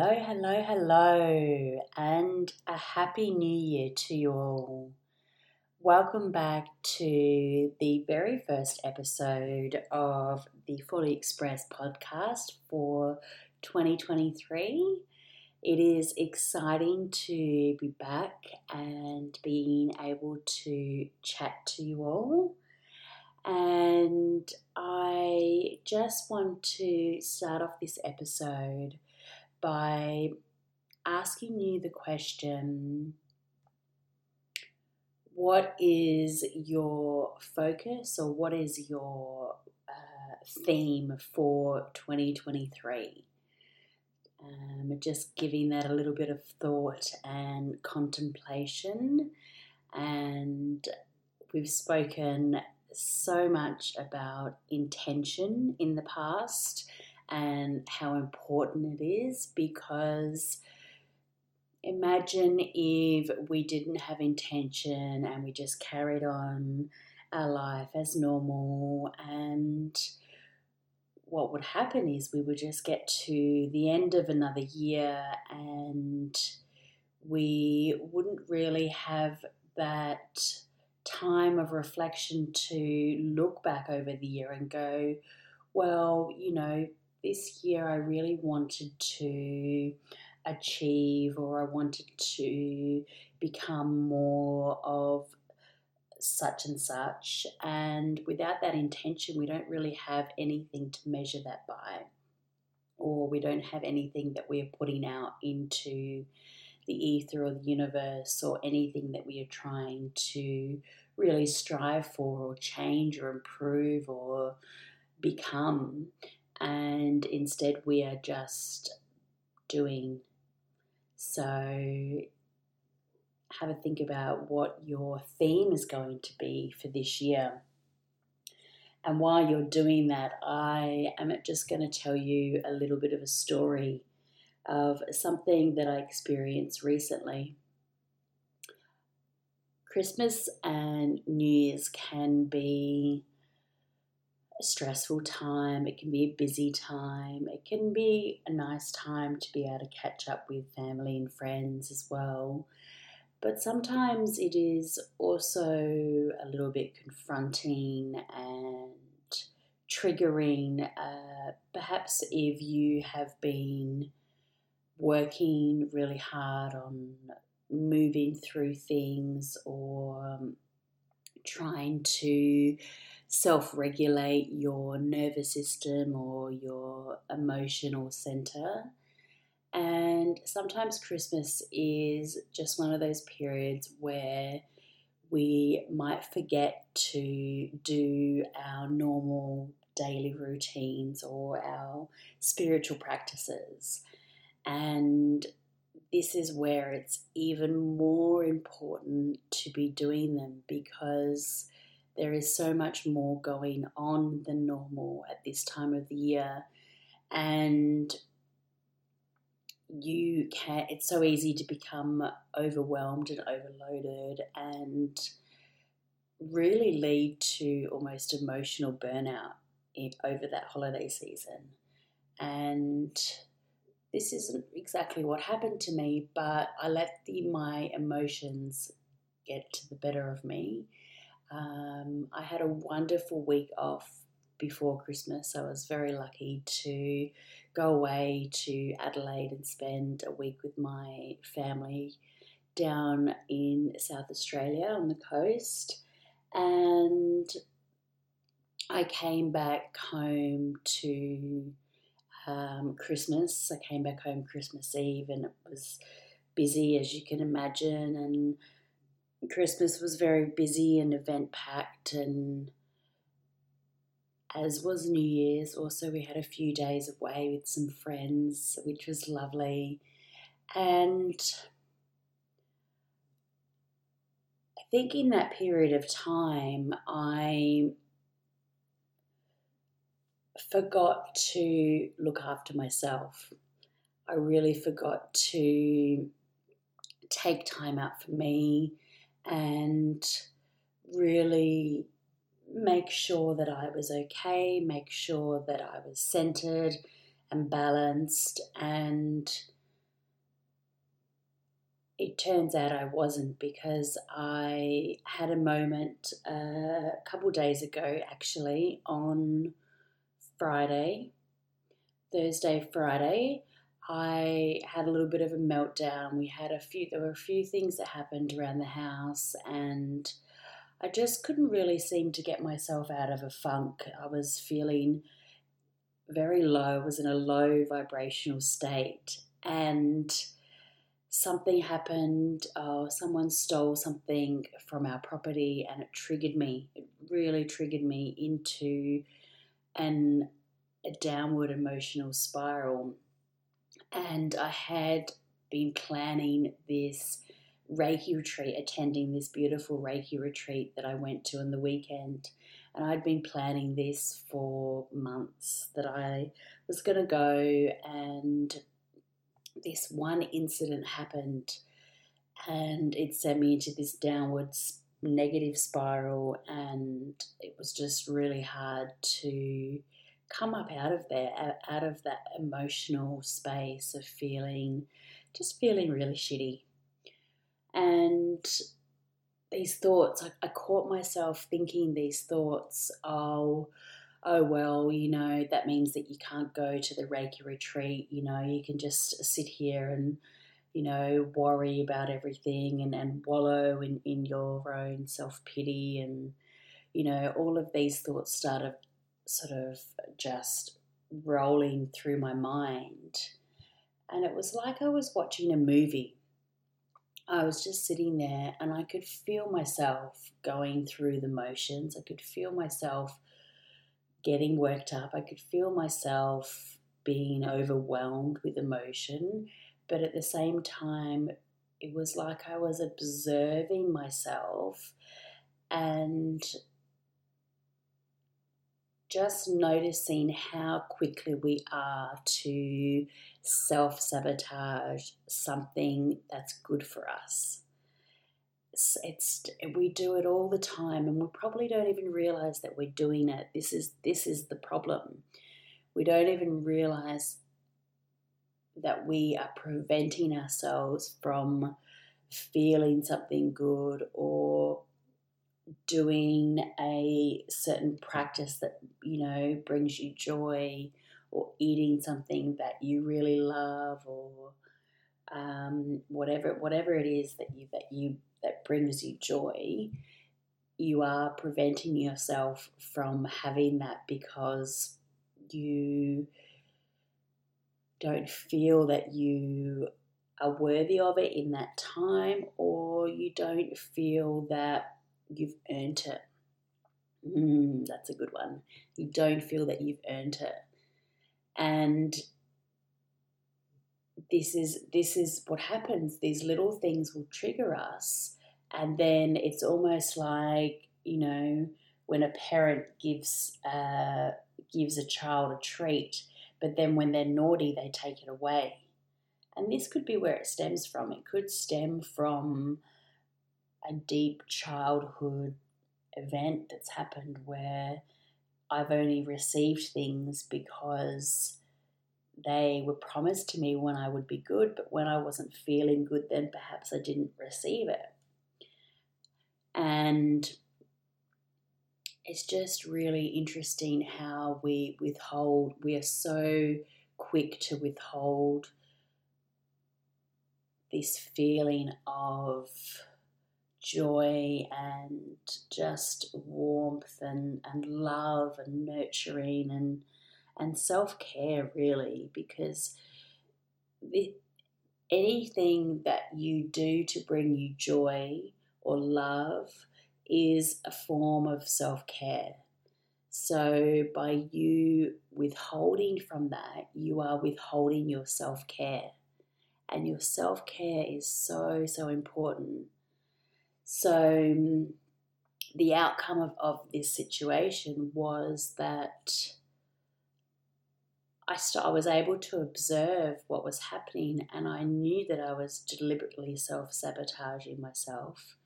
Hello, hello, hello, and a happy new year to you all. Welcome back to the very first episode of the Fully Expressed podcast for 2023. It is exciting to be back and being able to chat to you all. And I just want to start off this episode by asking you the question what is your focus or what is your uh, theme for 2023? Um, just giving that a little bit of thought and contemplation. And we've spoken so much about intention in the past and how important it is because imagine if we didn't have intention and we just carried on our life as normal and what would happen is we would just get to the end of another year and we wouldn't really have that time of reflection to look back over the year and go, well, you know, this year I really wanted to achieve or I wanted to become more of such and such. And without that intention, we don't really have anything to measure that by, or we don't have anything that we are putting out into the ether or the universe, or anything that we are trying to really strive for, or change, or improve, or become and instead we are just doing. So, have a think about what your theme is going to be for this year. And while you're doing that, I am just going to tell you a little bit of a story of something that I experienced recently. Christmas and New Year's can be a stressful time, it can be a busy time, it can be a nice time to be able to catch up with family and friends as well. But sometimes it is also a little bit confronting and triggering. Uh, perhaps if you have been working really hard on moving through things or um, trying to self regulate your nervous system or your emotional center. And sometimes Christmas is just one of those periods where we might forget to do our normal daily routines or our spiritual practices. And this is where it's even more important to be doing them because there is so much more going on than normal at this time of the year. And you can, it's so easy to become overwhelmed and overloaded and really lead to almost emotional burnout in, over that holiday season. And this isn't exactly what happened to me, but I let the, my emotions get to the better of me um, I had a wonderful week off before Christmas. I was very lucky to go away to Adelaide and spend a week with my family down in South Australia on the coast. And I came back home to um, Christmas. I came back home Christmas Eve and it was busy, as you can imagine. And Christmas was very busy and event packed, and as was New Year's. Also, we had a few days away with some friends, which was lovely. And I think in that period of time, I forgot to look after myself. I really forgot to take time out for me and really make sure that I was okay, make sure that I was centered and balanced, and it turns out I wasn't because I had a moment uh, a couple days ago, actually, on Friday, Thursday, Friday. I had a little bit of a meltdown. We had a few, there were a few things that happened around the house, and I just couldn't really seem to get myself out of a funk. I was feeling very low, I was in a low vibrational state, and something happened, uh, someone stole something from our property, and it triggered me. It really triggered me into an a downward emotional spiral. And I had been planning this Reiki retreat, attending this beautiful Reiki retreat that I went to on the weekend. And I'd been planning this for months that I was going to go, and this one incident happened, and it sent me into this downward negative spiral, and it was just really hard to come up out of there, out of that emotional space of feeling, just feeling really shitty. And these thoughts, I, I caught myself thinking these thoughts, oh, oh well, you know, that means that you can't go to the Reiki retreat, you know, you can just sit here and, you know, worry about everything and, and wallow in, in your own self pity and, you know, all of these thoughts started sort of just rolling through my mind. And it was like I was watching a movie. I was just sitting there and I could feel myself going through the motions. I could feel myself getting worked up. I could feel myself being overwhelmed with emotion. But at the same time, it was like I was observing myself and just noticing how quickly we are to self sabotage something that's good for us. It's, it's, we do it all the time and we probably don't even realize that we're doing it this is this is the problem we don't even realize that we are preventing ourselves from feeling something good or doing a certain practice that you know brings you joy or eating something that you really love or um, whatever whatever it is that you that you that brings you joy you are preventing yourself from having that because you don't feel that you are worthy of it in that time or you don't feel that you've earned it. Mm, that's a good one. You don't feel that you've earned it. And this is this is what happens. These little things will trigger us, and then it's almost like you know when a parent gives uh, gives a child a treat, but then when they're naughty, they take it away. And this could be where it stems from. It could stem from a deep childhood event that's happened where I've only received things because they were promised to me when I would be good, but when I wasn't feeling good, then perhaps I didn't receive it. And it's just really interesting how we withhold, we are so quick to withhold this feeling of joy and just warmth and, and love and nurturing and and self-care really because the, anything that you do to bring you joy or love is a form of self-care. So by you withholding from that you are withholding your self-care. And your self-care is so so important so um, the outcome of, of this situation was that I, st- I was able to observe what was happening and I knew that I was deliberately self sabotaging myself.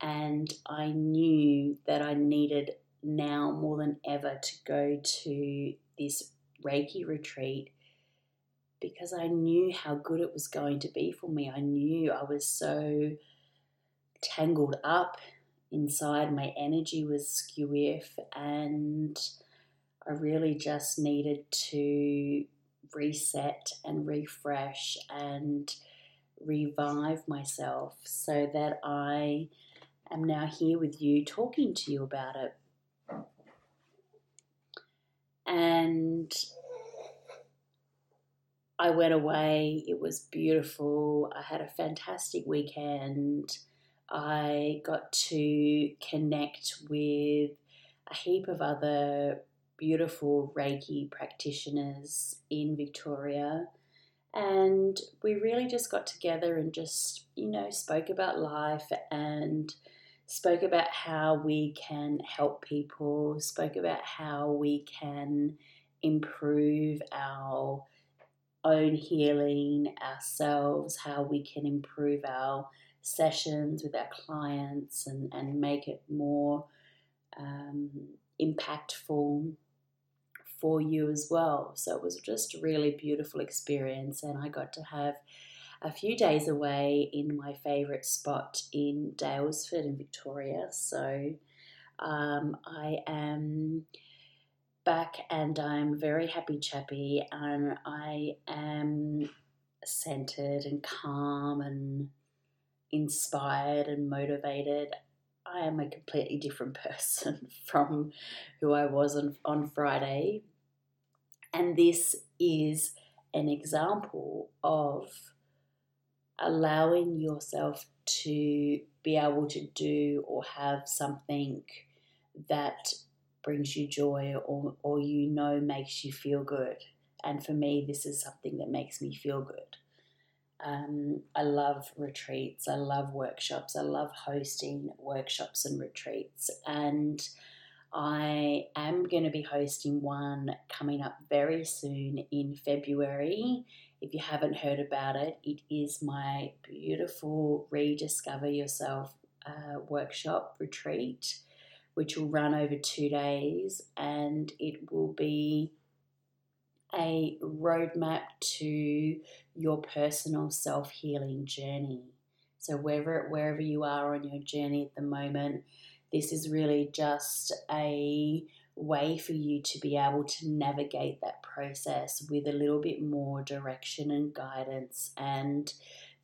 And I knew that I needed now more than ever to go to this Reiki retreat because I knew how good it was going to be for me. I knew I was so tangled up inside, my energy was skew and I really just needed to reset and refresh and revive myself so that I am now here with you talking to you about it. And I went away, it was beautiful. I had a fantastic weekend. I got to connect with a heap of other beautiful Reiki practitioners in Victoria. And we really just got together and just, you know, spoke about life and spoke about how we can help people, spoke about how we can improve our own healing ourselves, how we can improve our sessions with our clients and, and make it more um, impactful for you as well. So it was just a really beautiful experience, and I got to have a few days away in my favourite spot in Daylesford in Victoria. So um, I am back and I'm very happy chappy and I am centered and calm and inspired and motivated. I am a completely different person from who I was on, on Friday. And this is an example of allowing yourself to be able to do or have something that brings you joy or, or you know makes you feel good. And for me, this is something that makes me feel good. Um, I love retreats. I love workshops. I love hosting workshops and retreats. And I am going to be hosting one coming up very soon in February. If you haven't heard about it, it is my beautiful Rediscover Yourself uh, workshop retreat, which will run over two days and it will be a roadmap to your personal self healing journey. So, wherever, wherever you are on your journey at the moment, this is really just a way for you to be able to navigate that process with a little bit more direction and guidance and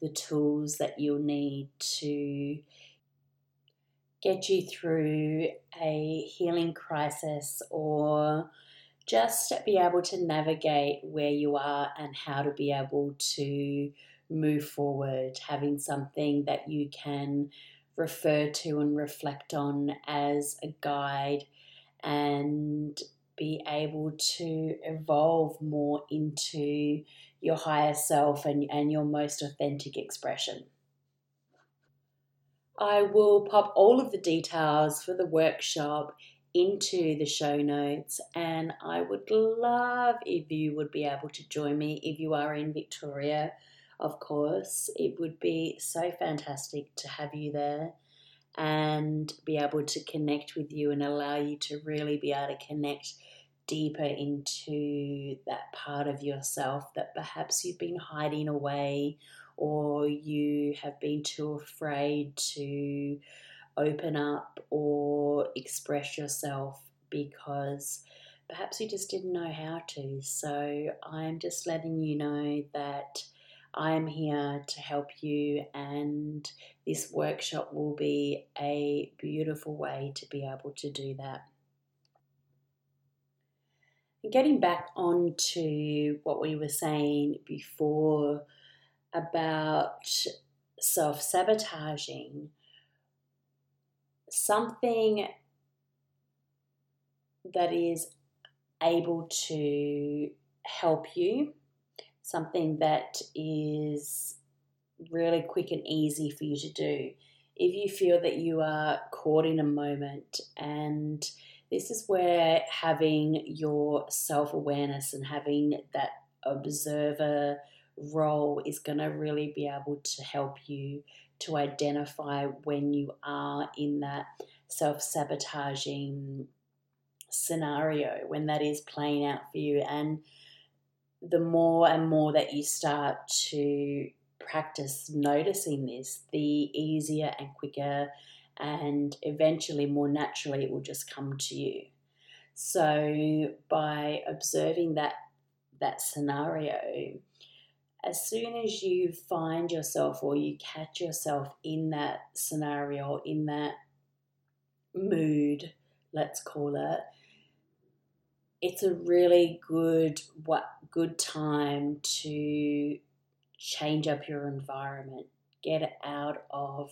the tools that you'll need to get you through a healing crisis or just be able to navigate where you are and how to be able to move forward, having something that you can refer to and reflect on as a guide and be able to evolve more into your higher self and, and your most authentic expression. I will pop all of the details for the workshop into the show notes, and I would love if you would be able to join me if you are in Victoria. Of course, it would be so fantastic to have you there and be able to connect with you and allow you to really be able to connect deeper into that part of yourself that perhaps you've been hiding away or you have been too afraid to open up or express yourself because perhaps you just didn't know how to. So I'm just letting you know that I am here to help you, and this workshop will be a beautiful way to be able to do that. Getting back on to what we were saying before about self sabotaging, something that is able to help you something that is really quick and easy for you to do. If you feel that you are caught in a moment, and this is where having your self awareness and having that observer role is going to really be able to help you to identify when you are in that self sabotaging scenario, when that is playing out for you. And the more and more that you start to practice noticing this, the easier and quicker and eventually more naturally it will just come to you. So by observing that that scenario, as soon as you find yourself or you catch yourself in that scenario, in that mood, let's call it, it's a really good what good time to change up your environment. Get out of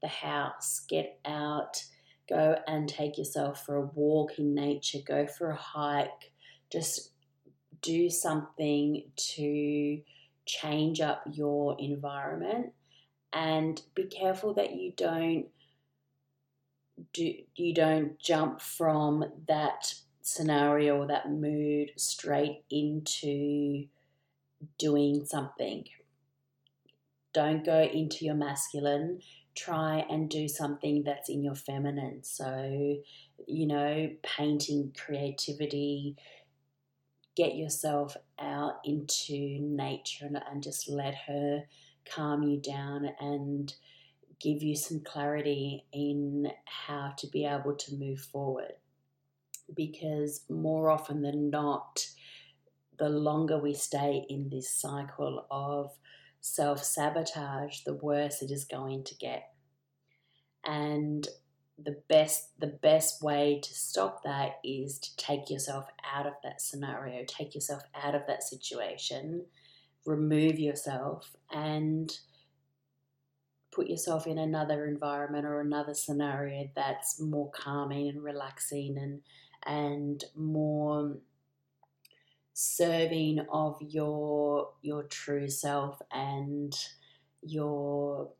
the house, get out, go and take yourself for a walk in nature, go for a hike, just do something to change up your environment and be careful that you don't do you don't jump from that scenario or that mood straight into doing something. Don't go into your masculine. Try and do something that's in your feminine. So you know painting creativity get yourself out into nature and, and just let her calm you down and give you some clarity in how to be able to move forward. Because more often than not, the longer we stay in this cycle of self sabotage, the worse it is going to get. And the best the best way to stop that is to take yourself out of that scenario, take yourself out of that situation, remove yourself and put yourself in another environment or another scenario that's more calming and relaxing and and more serving of your your true self and your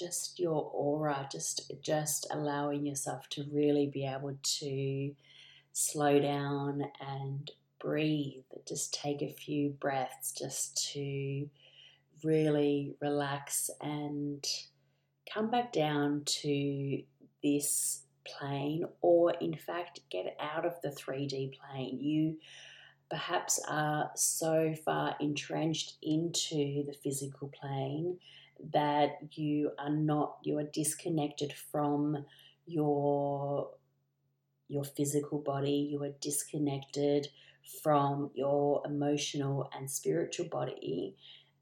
just your aura, just just allowing yourself to really be able to slow down and breathe. Just take a few breaths just to really relax and come back down to this plane or in fact get out of the 3D plane. You perhaps are so far entrenched into the physical plane that you are not you are disconnected from your your physical body you are disconnected from your emotional and spiritual body.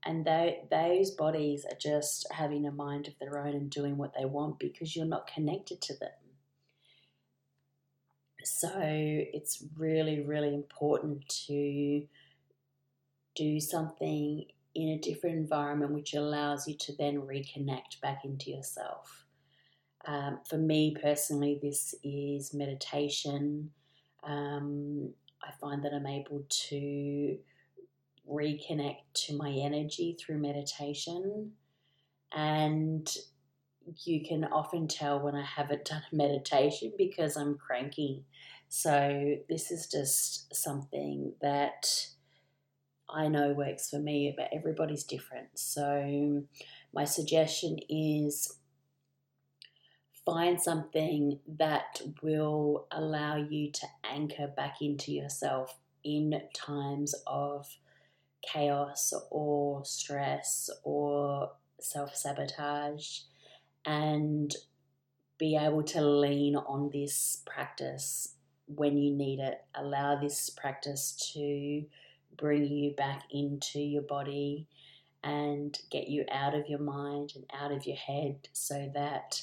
And they, those bodies are just having a mind of their own and doing what they want because you're not connected to them. So it's really really important to do something in a different environment, which allows you to then reconnect back into yourself. Um, for me personally, this is meditation. Um, I find that I'm able to reconnect to my energy through meditation. And you can often tell when I haven't done a meditation because I'm cranky. So, this is just something that I know works for me, but everybody's different. So, my suggestion is find something that will allow you to anchor back into yourself in times of chaos or stress or self sabotage and be able to lean on this practice when you need it. Allow this practice to bring you back into your body and get you out of your mind and out of your head so that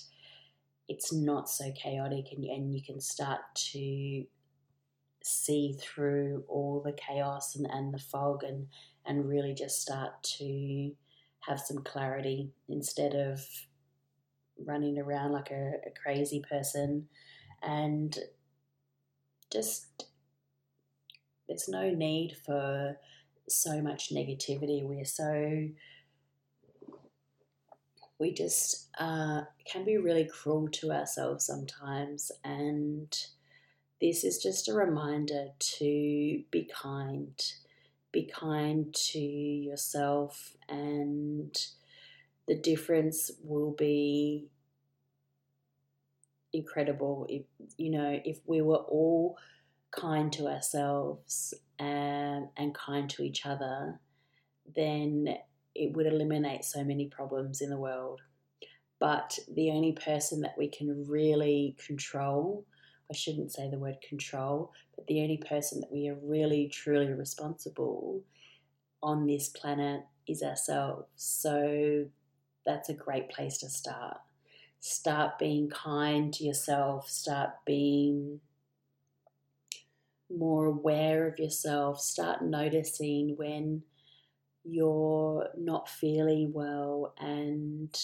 it's not so chaotic and, and you can start to see through all the chaos and, and the fog and, and really just start to have some clarity instead of running around like a, a crazy person and just there's no need for so much negativity. We're so we just uh, can be really cruel to ourselves sometimes, and this is just a reminder to be kind. Be kind to yourself, and the difference will be incredible. If you know, if we were all kind to ourselves and, and kind to each other, then it would eliminate so many problems in the world. But the only person that we can really control, I shouldn't say the word control, but the only person that we are really truly responsible on this planet is ourselves. So that's a great place to start. Start being kind to yourself, start being more aware of yourself, start noticing when you're not feeling well and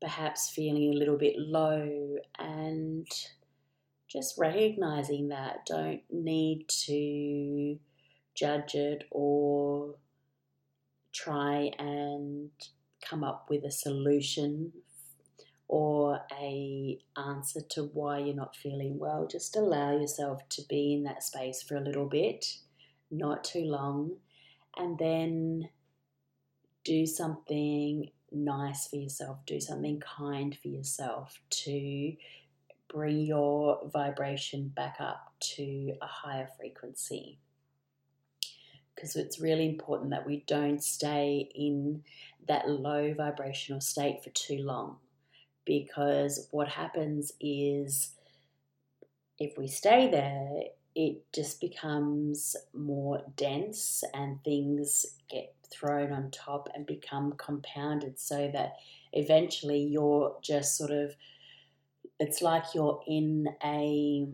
perhaps feeling a little bit low and just recognizing that. Don't need to judge it or try and come up with a solution or a answer to why you're not feeling well just allow yourself to be in that space for a little bit not too long and then do something nice for yourself do something kind for yourself to bring your vibration back up to a higher frequency because it's really important that we don't stay in that low vibrational state for too long. Because what happens is if we stay there, it just becomes more dense and things get thrown on top and become compounded so that eventually you're just sort of it's like you're in a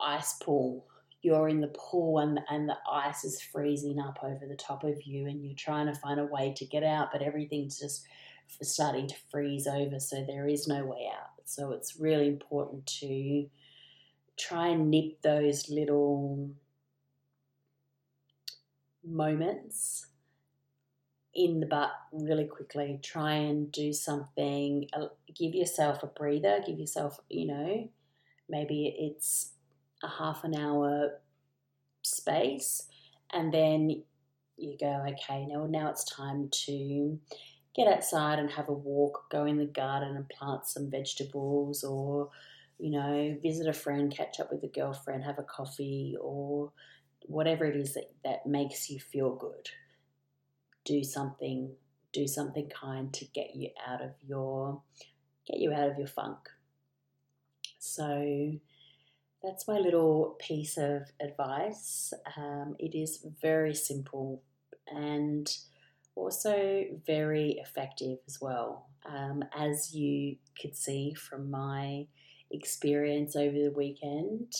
ice pool. You're in the pool and, and the ice is freezing up over the top of you and you're trying to find a way to get out, but everything's just starting to freeze over, so there is no way out. So it's really important to try and nip those little moments in the butt really quickly. Try and do something, uh, give yourself a breather, give yourself, you know, maybe it's a half an hour space, and then you go, okay, now now it's time to get outside and have a walk, go in the garden and plant some vegetables, or you know, visit a friend, catch up with a girlfriend, have a coffee, or whatever it is that, that makes you feel good. Do something, do something kind to get you out of your get you out of your funk. So that's my little piece of advice. Um, it is very simple and also very effective as well. Um, as you could see from my experience over the weekend,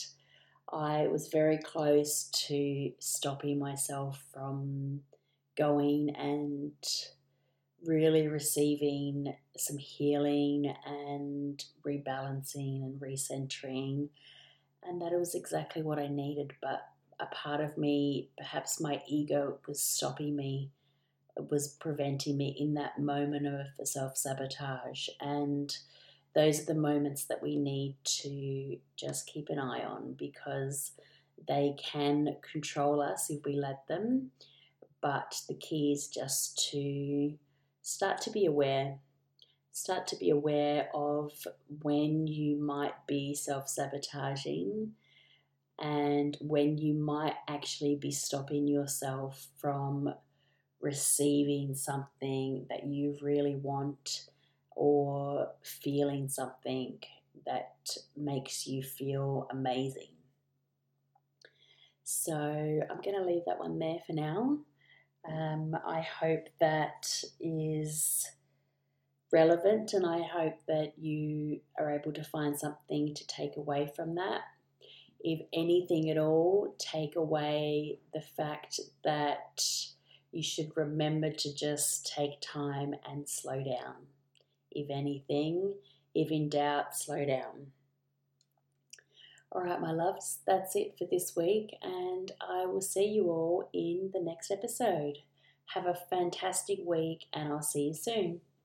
I was very close to stopping myself from going and really receiving some healing and rebalancing and recentering and that was exactly what I needed. But a part of me, perhaps my ego, was stopping me, was preventing me in that moment of self sabotage. And those are the moments that we need to just keep an eye on because they can control us if we let them. But the key is just to start to be aware start to be aware of when you might be self sabotaging and when you might actually be stopping yourself from receiving something that you really want or feeling something that makes you feel amazing. So I'm going to leave that one there for now. Um, I hope that is relevant, and I hope that you are able to find something to take away from that. If anything at all, take away the fact that you should remember to just take time and slow down. If anything, if in doubt, slow down. All right, my loves, that's it for this week, and I will see you all in the next episode. Have a fantastic week, and I'll see you soon.